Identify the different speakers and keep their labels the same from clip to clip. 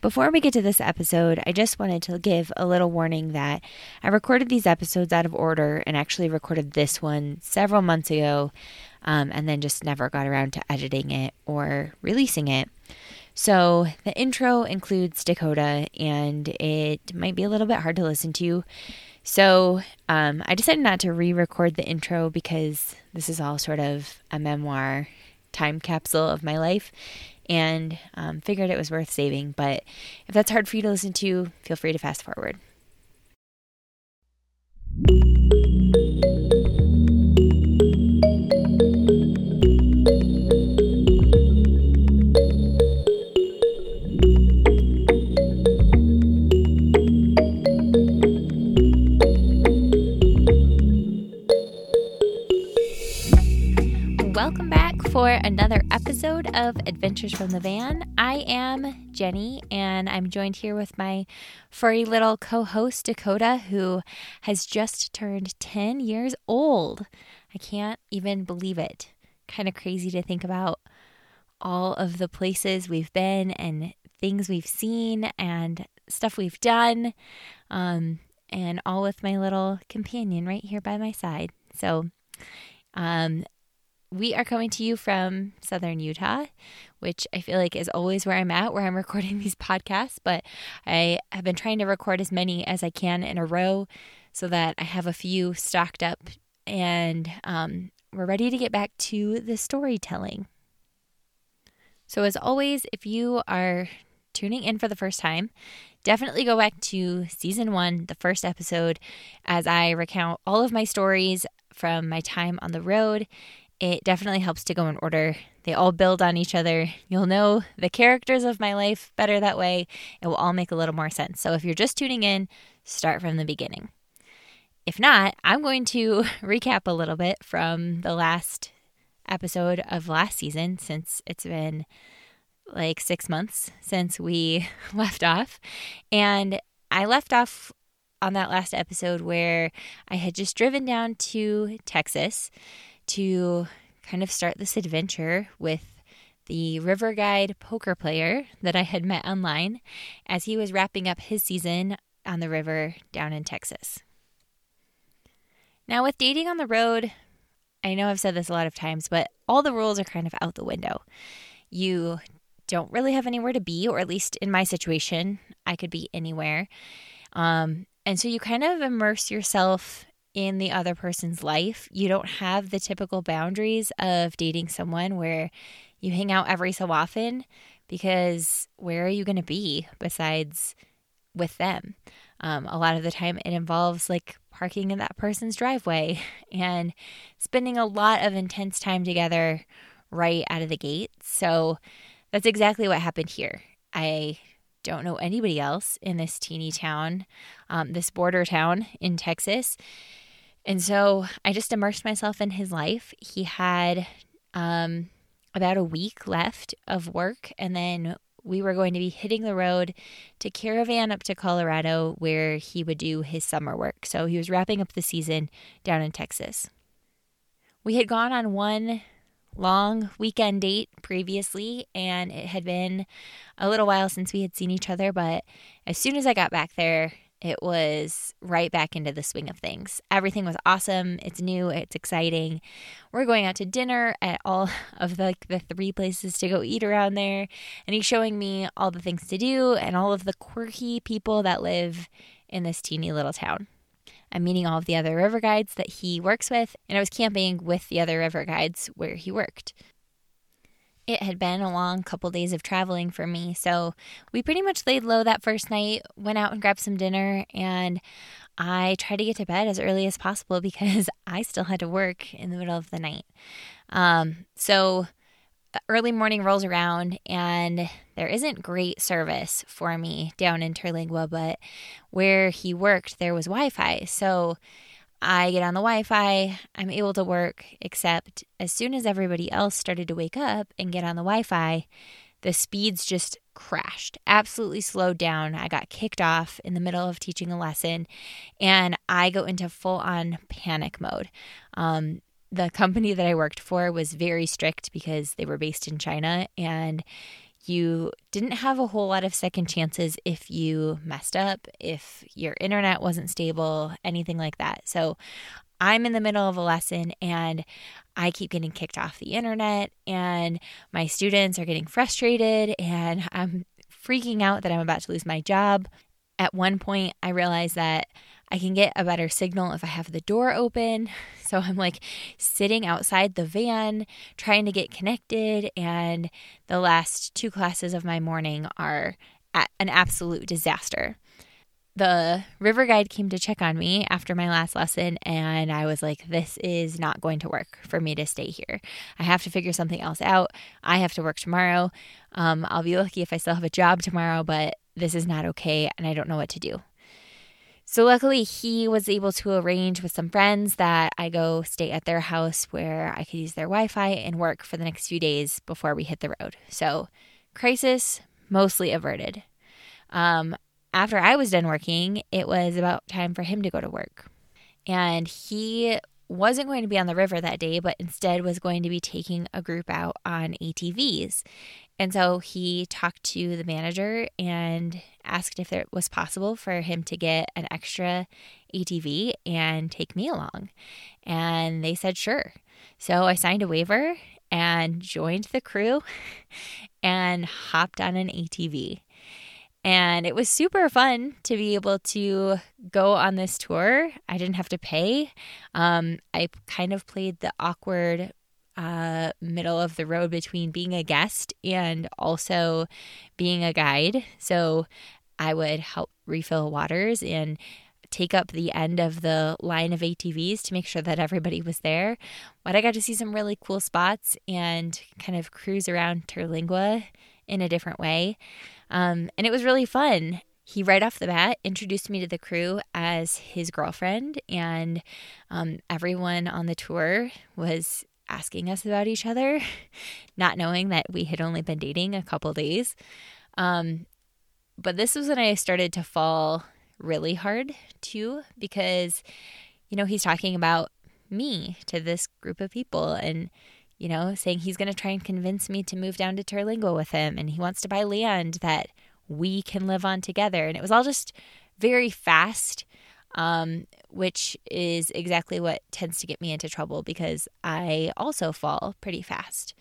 Speaker 1: Before we get to this episode, I just wanted to give a little warning that I recorded these episodes out of order and actually recorded this one several months ago um, and then just never got around to editing it or releasing it. So the intro includes Dakota and it might be a little bit hard to listen to. So um, I decided not to re record the intro because this is all sort of a memoir time capsule of my life and um, figured it was worth saving. But if that's hard for you to listen to, feel free to fast forward. For another episode of Adventures from the Van. I am Jenny, and I'm joined here with my furry little co host, Dakota, who has just turned 10 years old. I can't even believe it. Kind of crazy to think about all of the places we've been and things we've seen and stuff we've done, um, and all with my little companion right here by my side. So, um, we are coming to you from southern Utah, which I feel like is always where I'm at, where I'm recording these podcasts. But I have been trying to record as many as I can in a row so that I have a few stocked up and um, we're ready to get back to the storytelling. So, as always, if you are tuning in for the first time, definitely go back to season one, the first episode, as I recount all of my stories from my time on the road it definitely helps to go in order. They all build on each other. You'll know the characters of my life better that way. It will all make a little more sense. So if you're just tuning in, start from the beginning. If not, I'm going to recap a little bit from the last episode of last season since it's been like six months since we left off. And I left off on that last episode where I had just driven down to Texas to kind of start this adventure with the river guide poker player that I had met online as he was wrapping up his season on the river down in Texas. Now, with dating on the road, I know I've said this a lot of times, but all the rules are kind of out the window. You don't really have anywhere to be, or at least in my situation, I could be anywhere. Um, and so you kind of immerse yourself in the other person's life. You don't have the typical boundaries of dating someone where you hang out every so often because where are you going to be besides with them? Um, a lot of the time, it involves like parking in that person's driveway and spending a lot of intense time together right out of the gate. So that's exactly what happened here. I don't know anybody else in this teeny town, um, this border town in Texas. And so I just immersed myself in his life. He had um, about a week left of work, and then we were going to be hitting the road to caravan up to Colorado where he would do his summer work. So he was wrapping up the season down in Texas. We had gone on one long weekend date previously, and it had been a little while since we had seen each other. But as soon as I got back there, it was right back into the swing of things. Everything was awesome. It's new. It's exciting. We're going out to dinner at all of the, like the three places to go eat around there. And he's showing me all the things to do and all of the quirky people that live in this teeny little town. I'm meeting all of the other river guides that he works with, and I was camping with the other river guides where he worked it had been a long couple days of traveling for me. So we pretty much laid low that first night, went out and grabbed some dinner, and I tried to get to bed as early as possible because I still had to work in the middle of the night. Um, so early morning rolls around and there isn't great service for me down in Terlingua, but where he worked, there was Wi Fi. So I get on the Wi Fi, I'm able to work, except as soon as everybody else started to wake up and get on the Wi Fi, the speeds just crashed, absolutely slowed down. I got kicked off in the middle of teaching a lesson, and I go into full on panic mode. Um, the company that I worked for was very strict because they were based in China, and you didn't have a whole lot of second chances if you messed up, if your internet wasn't stable, anything like that. So I'm in the middle of a lesson and I keep getting kicked off the internet, and my students are getting frustrated, and I'm freaking out that I'm about to lose my job. At one point, I realized that I can get a better signal if I have the door open. So I'm like sitting outside the van trying to get connected. And the last two classes of my morning are an absolute disaster. The river guide came to check on me after my last lesson, and I was like, This is not going to work for me to stay here. I have to figure something else out. I have to work tomorrow. Um, I'll be lucky if I still have a job tomorrow, but this is not okay, and I don't know what to do. So, luckily, he was able to arrange with some friends that I go stay at their house where I could use their Wi Fi and work for the next few days before we hit the road. So, crisis mostly averted. Um, after I was done working, it was about time for him to go to work. And he wasn't going to be on the river that day, but instead was going to be taking a group out on ATVs. And so he talked to the manager and asked if it was possible for him to get an extra ATV and take me along. And they said sure. So I signed a waiver and joined the crew and hopped on an ATV. And it was super fun to be able to go on this tour. I didn't have to pay. Um, I kind of played the awkward uh, middle of the road between being a guest and also being a guide. So I would help refill waters and take up the end of the line of ATVs to make sure that everybody was there. But I got to see some really cool spots and kind of cruise around Terlingua in a different way. Um, and it was really fun. He, right off the bat, introduced me to the crew as his girlfriend, and um, everyone on the tour was asking us about each other, not knowing that we had only been dating a couple days. Um, but this was when I started to fall really hard too, because, you know, he's talking about me to this group of people and, you know, saying he's going to try and convince me to move down to Terlingua with him and he wants to buy land that we can live on together. And it was all just very fast um, which is exactly what tends to get me into trouble because I also fall pretty fast.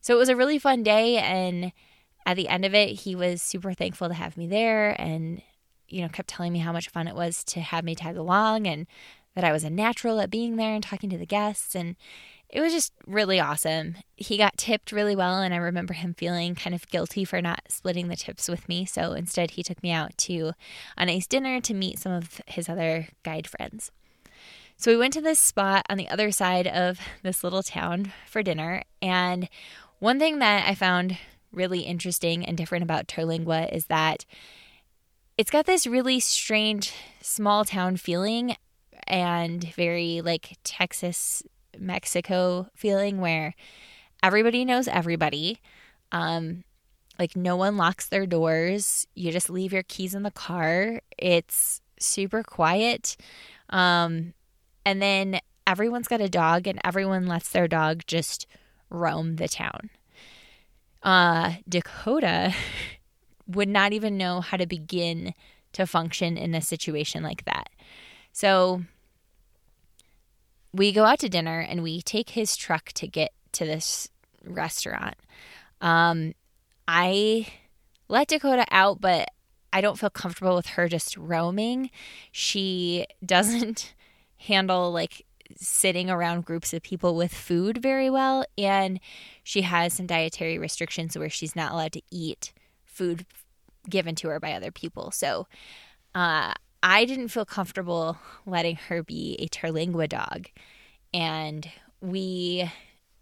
Speaker 1: So it was a really fun day. And at the end of it, he was super thankful to have me there and, you know, kept telling me how much fun it was to have me tag along and that I was a natural at being there and talking to the guests. And it was just really awesome. He got tipped really well, and I remember him feeling kind of guilty for not splitting the tips with me. So instead, he took me out to a nice dinner to meet some of his other guide friends. So we went to this spot on the other side of this little town for dinner. And one thing that I found really interesting and different about Terlingua is that it's got this really strange small town feeling and very like Texas Mexico feeling where everybody knows everybody. Um, like no one locks their doors. You just leave your keys in the car. It's super quiet. Um, and then everyone's got a dog and everyone lets their dog just roam the town. Uh, Dakota would not even know how to begin to function in a situation like that. So we go out to dinner and we take his truck to get to this restaurant. Um, I let Dakota out, but I don't feel comfortable with her just roaming. She doesn't handle like sitting around groups of people with food very well. And she has some dietary restrictions where she's not allowed to eat food given to her by other people. So uh, I didn't feel comfortable letting her be a Terlingua dog. And we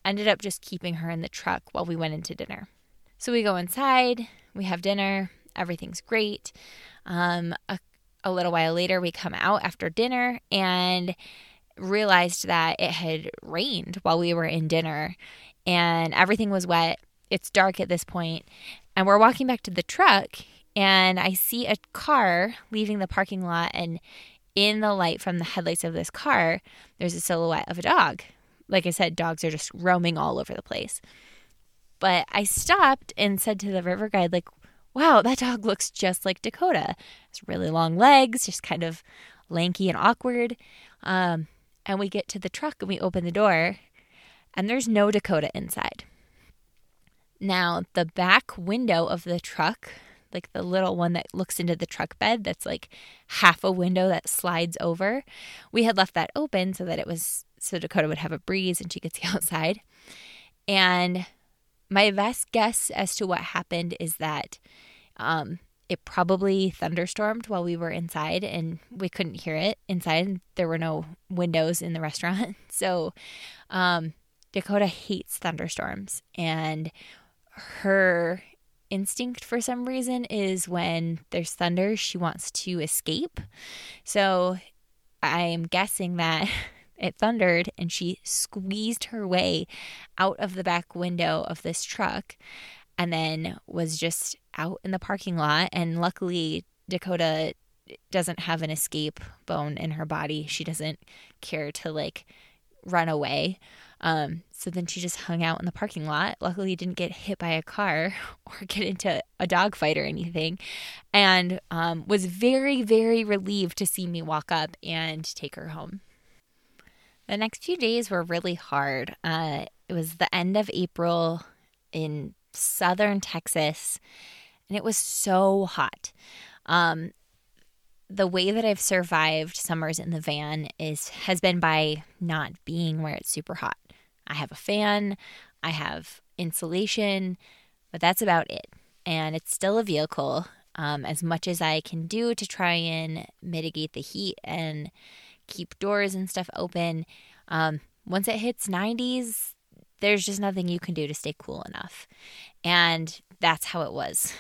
Speaker 1: ended up just keeping her in the truck while we went into dinner. So we go inside, we have dinner, everything's great. Um, a, a little while later, we come out after dinner and realized that it had rained while we were in dinner and everything was wet. It's dark at this point, and we're walking back to the truck and I see a car leaving the parking lot, and in the light from the headlights of this car, there's a silhouette of a dog. Like I said, dogs are just roaming all over the place. But I stopped and said to the river guide, like, wow, that dog looks just like Dakota. It's really long legs, just kind of lanky and awkward. Um, and we get to the truck and we open the door, and there's no Dakota inside. Now, the back window of the truck, like the little one that looks into the truck bed, that's like half a window that slides over, we had left that open so that it was so Dakota would have a breeze and she could see outside. And my best guess as to what happened is that um, it probably thunderstormed while we were inside and we couldn't hear it inside. There were no windows in the restaurant. So um, Dakota hates thunderstorms. And her instinct for some reason is when there's thunder, she wants to escape. So I'm guessing that it thundered and she squeezed her way out of the back window of this truck and then was just out in the parking lot. And luckily, Dakota doesn't have an escape bone in her body. She doesn't care to like run away. Um, so then she just hung out in the parking lot. Luckily, didn't get hit by a car or get into a dog fight or anything, and um, was very, very relieved to see me walk up and take her home. The next few days were really hard. Uh, it was the end of April in southern Texas, and it was so hot. Um, the way that I've survived summers in the van is has been by not being where it's super hot. I have a fan, I have insulation, but that's about it. And it's still a vehicle. Um, as much as I can do to try and mitigate the heat and keep doors and stuff open, um, once it hits 90s, there's just nothing you can do to stay cool enough. And that's how it was.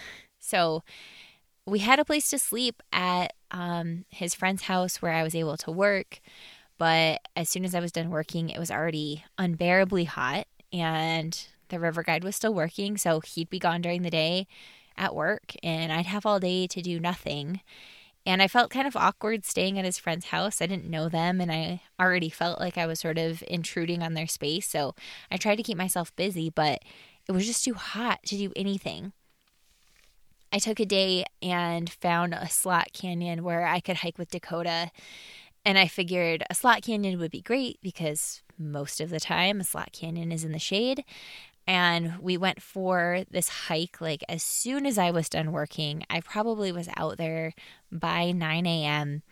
Speaker 1: So we had a place to sleep at um, his friend's house where I was able to work. But as soon as I was done working, it was already unbearably hot, and the river guide was still working. So he'd be gone during the day at work, and I'd have all day to do nothing. And I felt kind of awkward staying at his friend's house. I didn't know them, and I already felt like I was sort of intruding on their space. So I tried to keep myself busy, but it was just too hot to do anything. I took a day and found a slot canyon where I could hike with Dakota. And I figured a slot canyon would be great because most of the time a slot canyon is in the shade. And we went for this hike like as soon as I was done working. I probably was out there by 9 a.m.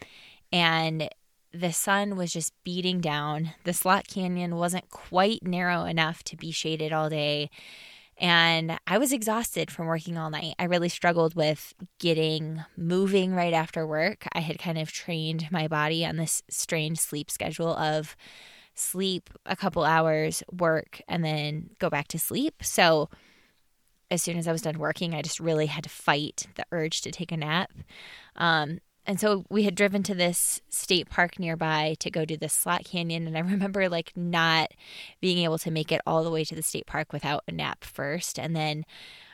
Speaker 1: And the sun was just beating down. The slot canyon wasn't quite narrow enough to be shaded all day. And I was exhausted from working all night. I really struggled with getting moving right after work. I had kind of trained my body on this strange sleep schedule of sleep a couple hours, work, and then go back to sleep. So as soon as I was done working, I just really had to fight the urge to take a nap. Um, and so we had driven to this state park nearby to go do the slot canyon and i remember like not being able to make it all the way to the state park without a nap first and then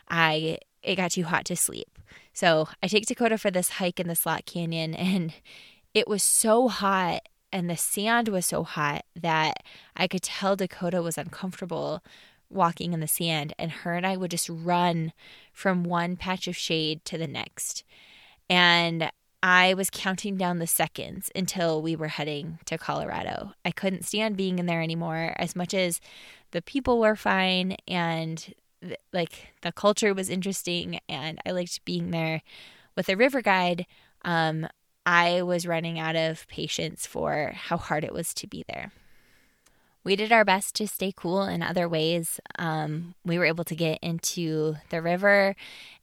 Speaker 1: i it got too hot to sleep. So i take dakota for this hike in the slot canyon and it was so hot and the sand was so hot that i could tell dakota was uncomfortable walking in the sand and her and i would just run from one patch of shade to the next. And I was counting down the seconds until we were heading to Colorado. I couldn't stand being in there anymore as much as the people were fine and like the culture was interesting and I liked being there with a river guide. Um, I was running out of patience for how hard it was to be there. We did our best to stay cool in other ways. Um, we were able to get into the river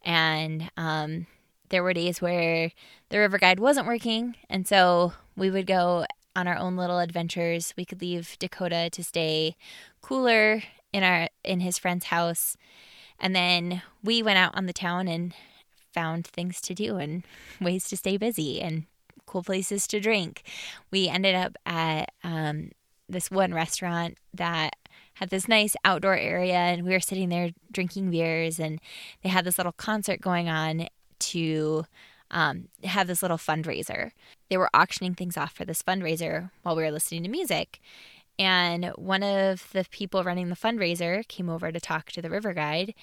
Speaker 1: and um, there were days where the river guide wasn't working. And so we would go on our own little adventures. We could leave Dakota to stay cooler in our in his friend's house. And then we went out on the town and found things to do and ways to stay busy and cool places to drink. We ended up at um, this one restaurant that had this nice outdoor area and we were sitting there drinking beers and they had this little concert going on to um, have this little fundraiser. They were auctioning things off for this fundraiser while we were listening to music. And one of the people running the fundraiser came over to talk to the river guide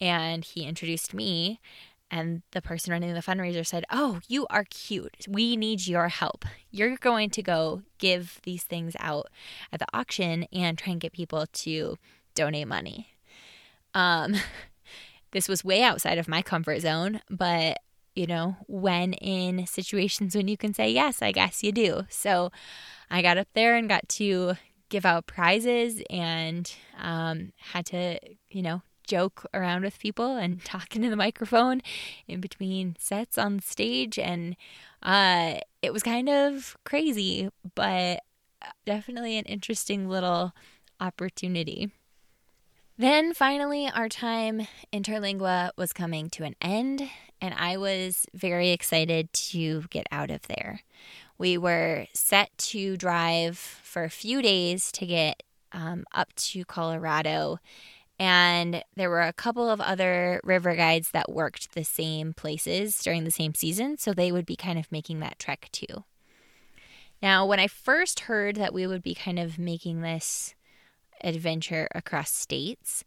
Speaker 1: and he introduced me. And the person running the fundraiser said, Oh, you are cute. We need your help. You're going to go give these things out at the auction and try and get people to donate money. Um, this was way outside of my comfort zone, but you know, when in situations when you can say yes, I guess you do. So I got up there and got to give out prizes and um, had to, you know, joke around with people and talk into the microphone in between sets on stage. And uh, it was kind of crazy, but definitely an interesting little opportunity. Then finally, our time in Terlingua was coming to an end, and I was very excited to get out of there. We were set to drive for a few days to get um, up to Colorado, and there were a couple of other river guides that worked the same places during the same season, so they would be kind of making that trek too. Now, when I first heard that we would be kind of making this adventure across states,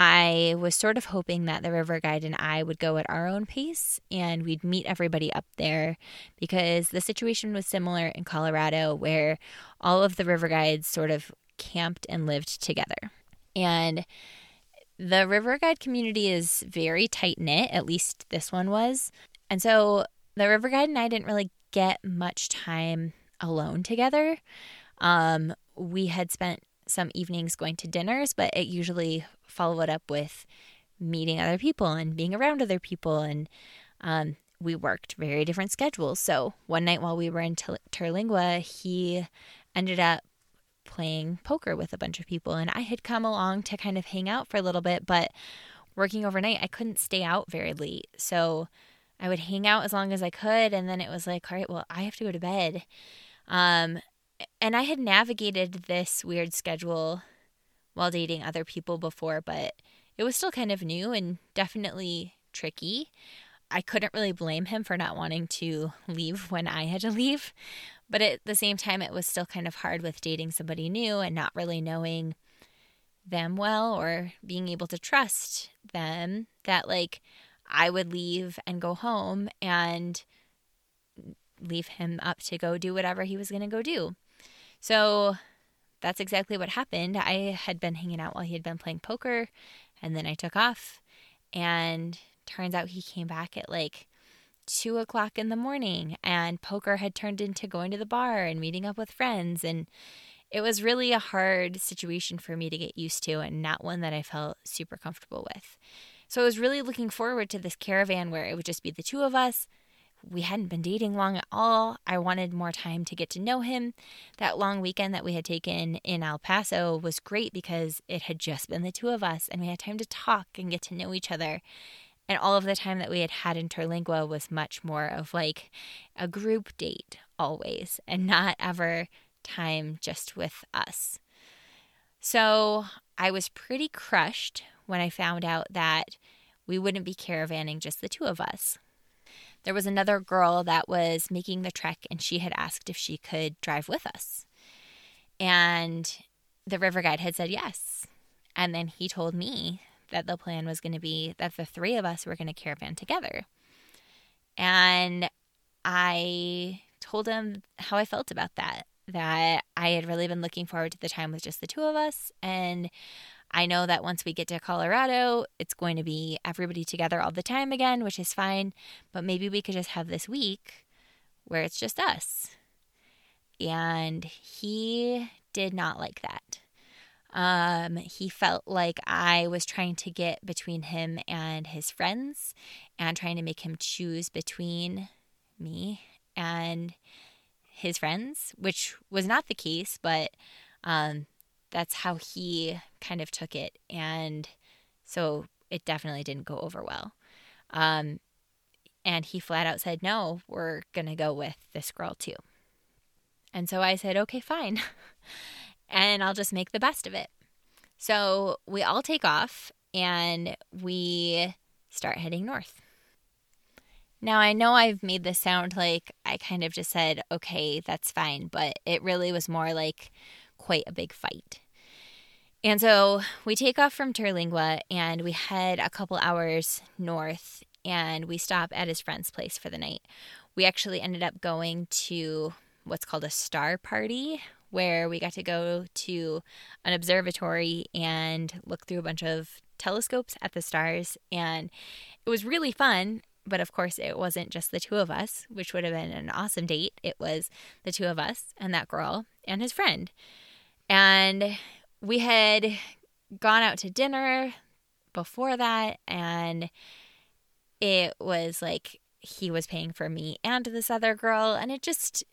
Speaker 1: I was sort of hoping that the river guide and I would go at our own pace and we'd meet everybody up there because the situation was similar in Colorado where all of the river guides sort of camped and lived together. And the river guide community is very tight knit, at least this one was. And so the river guide and I didn't really get much time alone together. Um, we had spent some evenings going to dinners, but it usually followed up with meeting other people and being around other people. And um, we worked very different schedules. So one night while we were in Terlingua, he ended up playing poker with a bunch of people. And I had come along to kind of hang out for a little bit, but working overnight, I couldn't stay out very late. So I would hang out as long as I could. And then it was like, all right, well, I have to go to bed. Um, and I had navigated this weird schedule while dating other people before, but it was still kind of new and definitely tricky. I couldn't really blame him for not wanting to leave when I had to leave. But at the same time, it was still kind of hard with dating somebody new and not really knowing them well or being able to trust them that, like, I would leave and go home and leave him up to go do whatever he was going to go do. So that's exactly what happened. I had been hanging out while he had been playing poker, and then I took off. And turns out he came back at like two o'clock in the morning, and poker had turned into going to the bar and meeting up with friends. And it was really a hard situation for me to get used to, and not one that I felt super comfortable with. So I was really looking forward to this caravan where it would just be the two of us we hadn't been dating long at all. I wanted more time to get to know him. That long weekend that we had taken in El Paso was great because it had just been the two of us and we had time to talk and get to know each other. And all of the time that we had had in Terlingua was much more of like a group date always and not ever time just with us. So I was pretty crushed when I found out that we wouldn't be caravanning just the two of us there was another girl that was making the trek and she had asked if she could drive with us. And the river guide had said yes. And then he told me that the plan was going to be that the three of us were going to caravan together. And I told him how I felt about that, that I had really been looking forward to the time with just the two of us. And I know that once we get to Colorado, it's going to be everybody together all the time again, which is fine. But maybe we could just have this week where it's just us. And he did not like that. Um, he felt like I was trying to get between him and his friends and trying to make him choose between me and his friends, which was not the case, but um, that's how he kind of took it. And so it definitely didn't go over well. Um, and he flat out said, No, we're going to go with this girl too. And so I said, Okay, fine. and I'll just make the best of it. So we all take off and we start heading north. Now, I know I've made this sound like I kind of just said, okay, that's fine, but it really was more like quite a big fight. And so we take off from Terlingua and we head a couple hours north and we stop at his friend's place for the night. We actually ended up going to what's called a star party, where we got to go to an observatory and look through a bunch of telescopes at the stars. And it was really fun. But of course, it wasn't just the two of us, which would have been an awesome date. It was the two of us and that girl and his friend. And we had gone out to dinner before that, and it was like he was paying for me and this other girl, and it just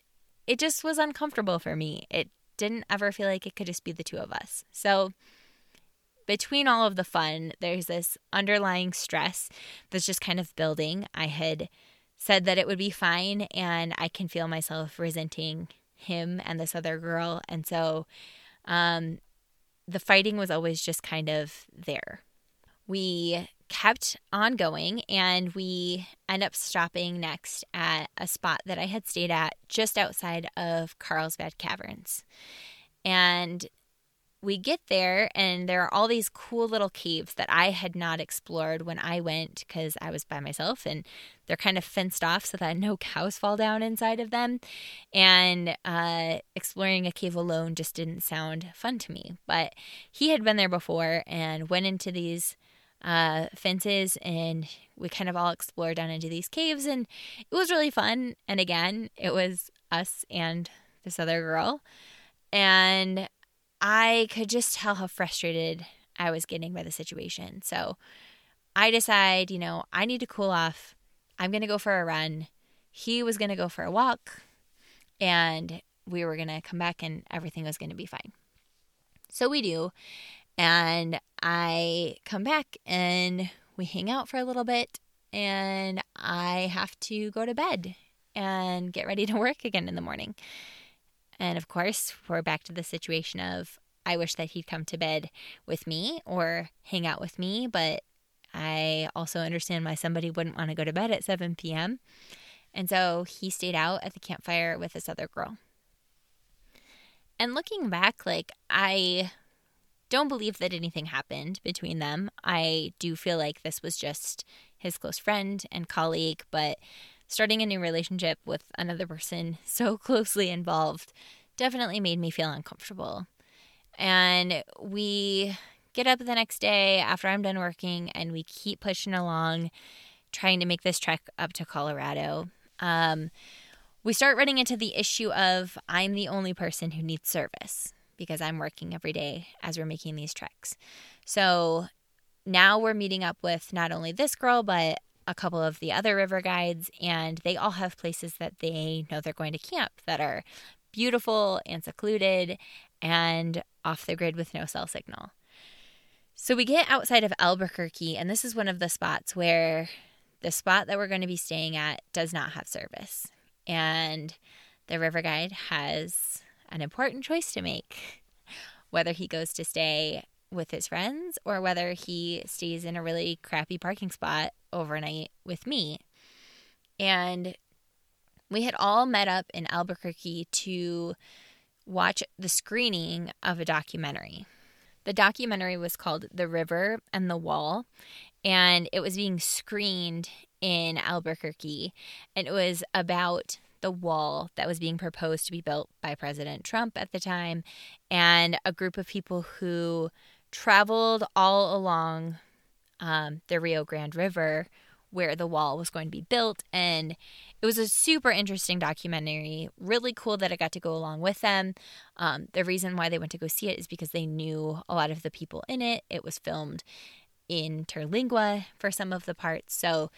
Speaker 1: it just was uncomfortable for me. It didn't ever feel like it could just be the two of us. So between all of the fun, there's this underlying stress that's just kind of building. I had said that it would be fine, and I can feel myself resenting him and this other girl. And so um, the fighting was always just kind of there. We kept on going and we end up stopping next at a spot that I had stayed at just outside of Carlsbad Caverns. And we get there and there are all these cool little caves that I had not explored when I went because I was by myself and they're kind of fenced off so that no cows fall down inside of them. And uh, exploring a cave alone just didn't sound fun to me. But he had been there before and went into these uh, fences and we kind of all explored down into these caves and it was really fun. And again, it was us and this other girl. And I could just tell how frustrated I was getting by the situation. So I decide, you know, I need to cool off. I'm going to go for a run. He was going to go for a walk. And we were going to come back and everything was going to be fine. So we do. And I come back and we hang out for a little bit. And I have to go to bed and get ready to work again in the morning. And of course, we're back to the situation of I wish that he'd come to bed with me or hang out with me, but I also understand why somebody wouldn't want to go to bed at 7 p.m. And so he stayed out at the campfire with this other girl. And looking back, like, I don't believe that anything happened between them. I do feel like this was just his close friend and colleague, but starting a new relationship with another person so closely involved definitely made me feel uncomfortable. And we get up the next day after I'm done working and we keep pushing along, trying to make this trek up to Colorado. Um, we start running into the issue of I'm the only person who needs service because I'm working every day as we're making these treks. So now we're meeting up with not only this girl, but a couple of the other river guides, and they all have places that they know they're going to camp that are beautiful and secluded and off the grid with no cell signal. So we get outside of Albuquerque, and this is one of the spots where the spot that we're going to be staying at does not have service. And the river guide has an important choice to make whether he goes to stay with his friends or whether he stays in a really crappy parking spot overnight with me. And we had all met up in Albuquerque to watch the screening of a documentary. The documentary was called The River and the Wall, and it was being screened in Albuquerque. And it was about the wall that was being proposed to be built by President Trump at the time, and a group of people who traveled all along um, the Rio Grande River where the wall was going to be built. And it was a super interesting documentary. Really cool that I got to go along with them. Um, the reason why they went to go see it is because they knew a lot of the people in it. It was filmed in Terlingua for some of the parts. So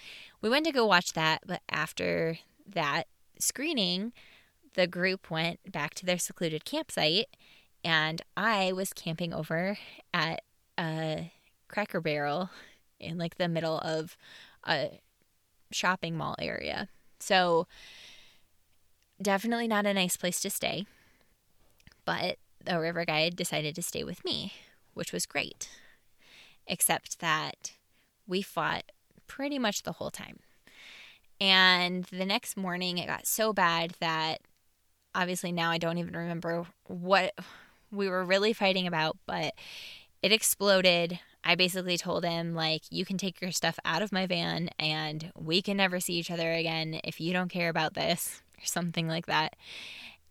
Speaker 1: we went to go watch that. But after that screening, the group went back to their secluded campsite. And I was camping over at a cracker barrel in like the middle of a shopping mall area. So, definitely not a nice place to stay. But the river guide decided to stay with me, which was great. Except that we fought pretty much the whole time. And the next morning, it got so bad that obviously now I don't even remember what we were really fighting about, but it exploded. I basically told him, like, you can take your stuff out of my van and we can never see each other again if you don't care about this, or something like that.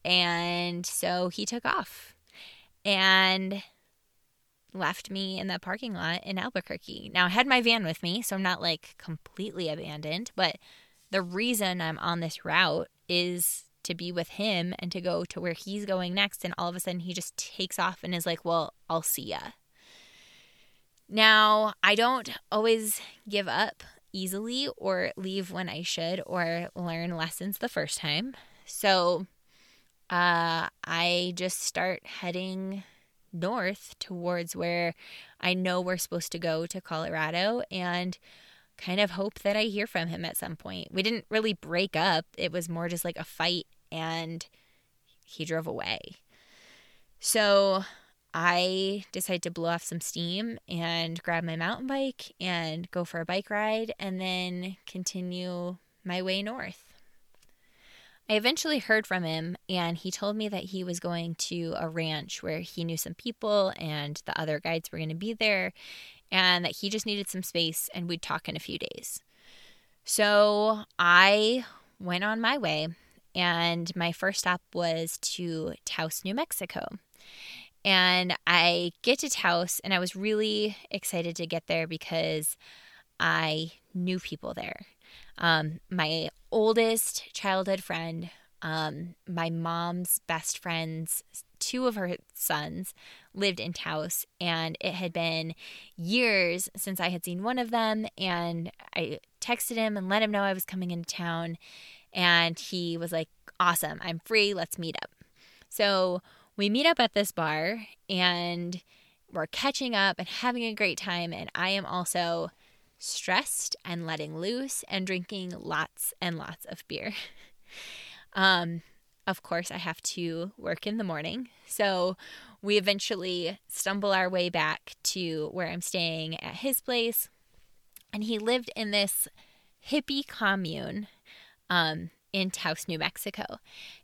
Speaker 1: And so he took off and left me in the parking lot in Albuquerque. Now, I had my van with me, so I'm not like completely abandoned, but the reason I'm on this route is to be with him and to go to where he's going next. And all of a sudden, he just takes off and is like, Well, I'll see ya. Now, I don't always give up easily or leave when I should or learn lessons the first time. So uh, I just start heading north towards where I know we're supposed to go to Colorado and kind of hope that I hear from him at some point. We didn't really break up, it was more just like a fight, and he drove away. So I decided to blow off some steam and grab my mountain bike and go for a bike ride and then continue my way north. I eventually heard from him, and he told me that he was going to a ranch where he knew some people and the other guides were going to be there, and that he just needed some space and we'd talk in a few days. So I went on my way, and my first stop was to Taos, New Mexico. And I get to Taos, and I was really excited to get there because I knew people there. Um, my oldest childhood friend, um, my mom's best friends, two of her sons lived in Taos, and it had been years since I had seen one of them. And I texted him and let him know I was coming into town, and he was like, Awesome, I'm free, let's meet up. So we meet up at this bar, and we're catching up and having a great time. And I am also stressed and letting loose and drinking lots and lots of beer. um, of course, I have to work in the morning. So we eventually stumble our way back to where I'm staying at his place. And he lived in this hippie commune um, in Taos, New Mexico.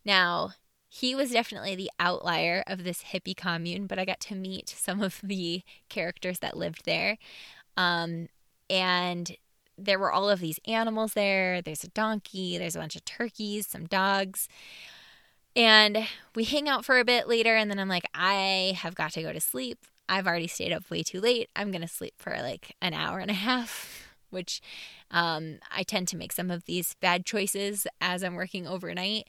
Speaker 1: Now, he was definitely the outlier of this hippie commune, but I got to meet some of the characters that lived there. Um, and there were all of these animals there. There's a donkey, there's a bunch of turkeys, some dogs. And we hang out for a bit later, and then I'm like, I have got to go to sleep. I've already stayed up way too late. I'm going to sleep for like an hour and a half, which um, I tend to make some of these bad choices as I'm working overnight.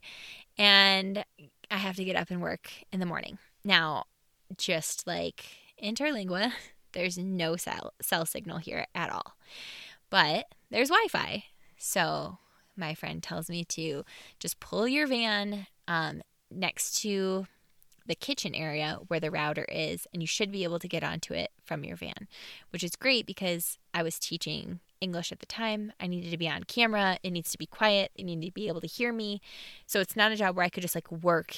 Speaker 1: And I have to get up and work in the morning. Now, just like in Terlingua, there's no cell, cell signal here at all. But there's Wi Fi. So my friend tells me to just pull your van um, next to the kitchen area where the router is, and you should be able to get onto it from your van, which is great because I was teaching English at the time. I needed to be on camera. It needs to be quiet. They need to be able to hear me. So it's not a job where I could just like work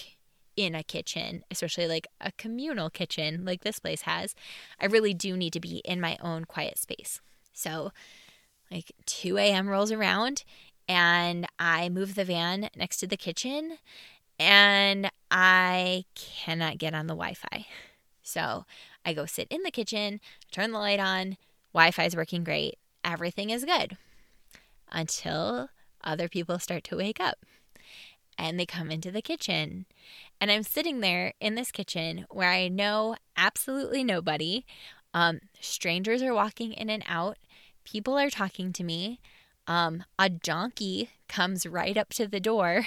Speaker 1: in a kitchen, especially like a communal kitchen like this place has, I really do need to be in my own quiet space. So, like 2 a.m. rolls around and I move the van next to the kitchen and I cannot get on the Wi Fi. So, I go sit in the kitchen, turn the light on, Wi Fi is working great, everything is good until other people start to wake up and they come into the kitchen and I'm sitting there in this kitchen where I know absolutely nobody. Um, strangers are walking in and out. People are talking to me. Um, a donkey comes right up to the door.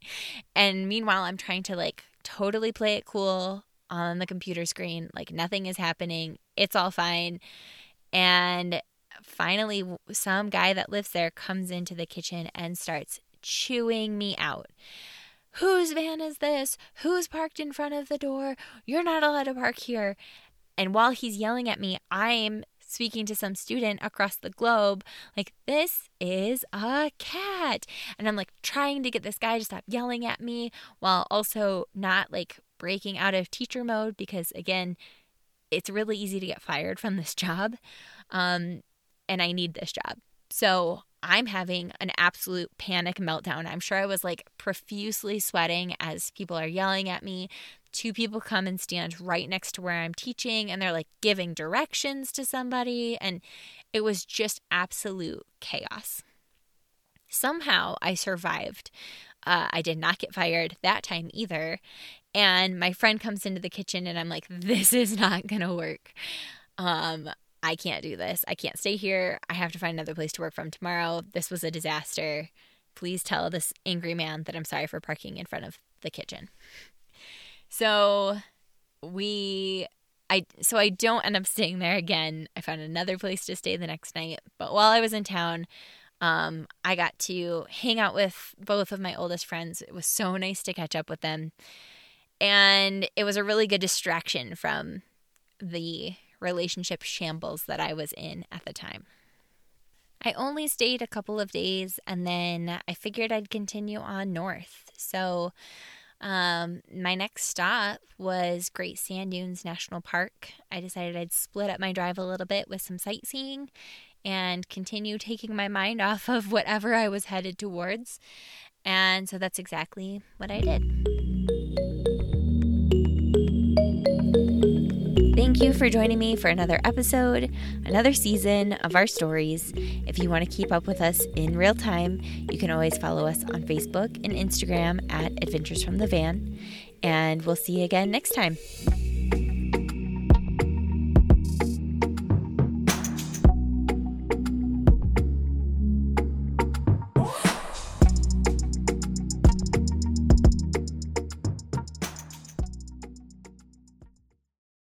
Speaker 1: and meanwhile, I'm trying to like totally play it cool on the computer screen. Like nothing is happening. It's all fine. And finally, some guy that lives there comes into the kitchen and starts chewing me out. Whose van is this? Who's parked in front of the door? You're not allowed to park here. And while he's yelling at me, I'm speaking to some student across the globe, like, this is a cat. And I'm like trying to get this guy to stop yelling at me while also not like breaking out of teacher mode because, again, it's really easy to get fired from this job. Um, and I need this job. So I'm having an absolute panic meltdown. I'm sure I was like profusely sweating as people are yelling at me. Two people come and stand right next to where I'm teaching, and they're like giving directions to somebody. And it was just absolute chaos. Somehow I survived. Uh, I did not get fired that time either. And my friend comes into the kitchen, and I'm like, this is not going to work. Um, I can't do this. I can't stay here. I have to find another place to work from tomorrow. This was a disaster. Please tell this angry man that I'm sorry for parking in front of the kitchen. So we I so I don't end up staying there again. I found another place to stay the next night. But while I was in town, um, I got to hang out with both of my oldest friends. It was so nice to catch up with them. And it was a really good distraction from the relationship shambles that I was in at the time. I only stayed a couple of days and then I figured I'd continue on north. So, um, my next stop was Great Sand Dunes National Park. I decided I'd split up my drive a little bit with some sightseeing and continue taking my mind off of whatever I was headed towards. And so that's exactly what I did. Thank you for joining me for another episode, another season of our stories. If you want to keep up with us in real time, you can always follow us on Facebook and Instagram at Adventures from the Van. And we'll see you again next time.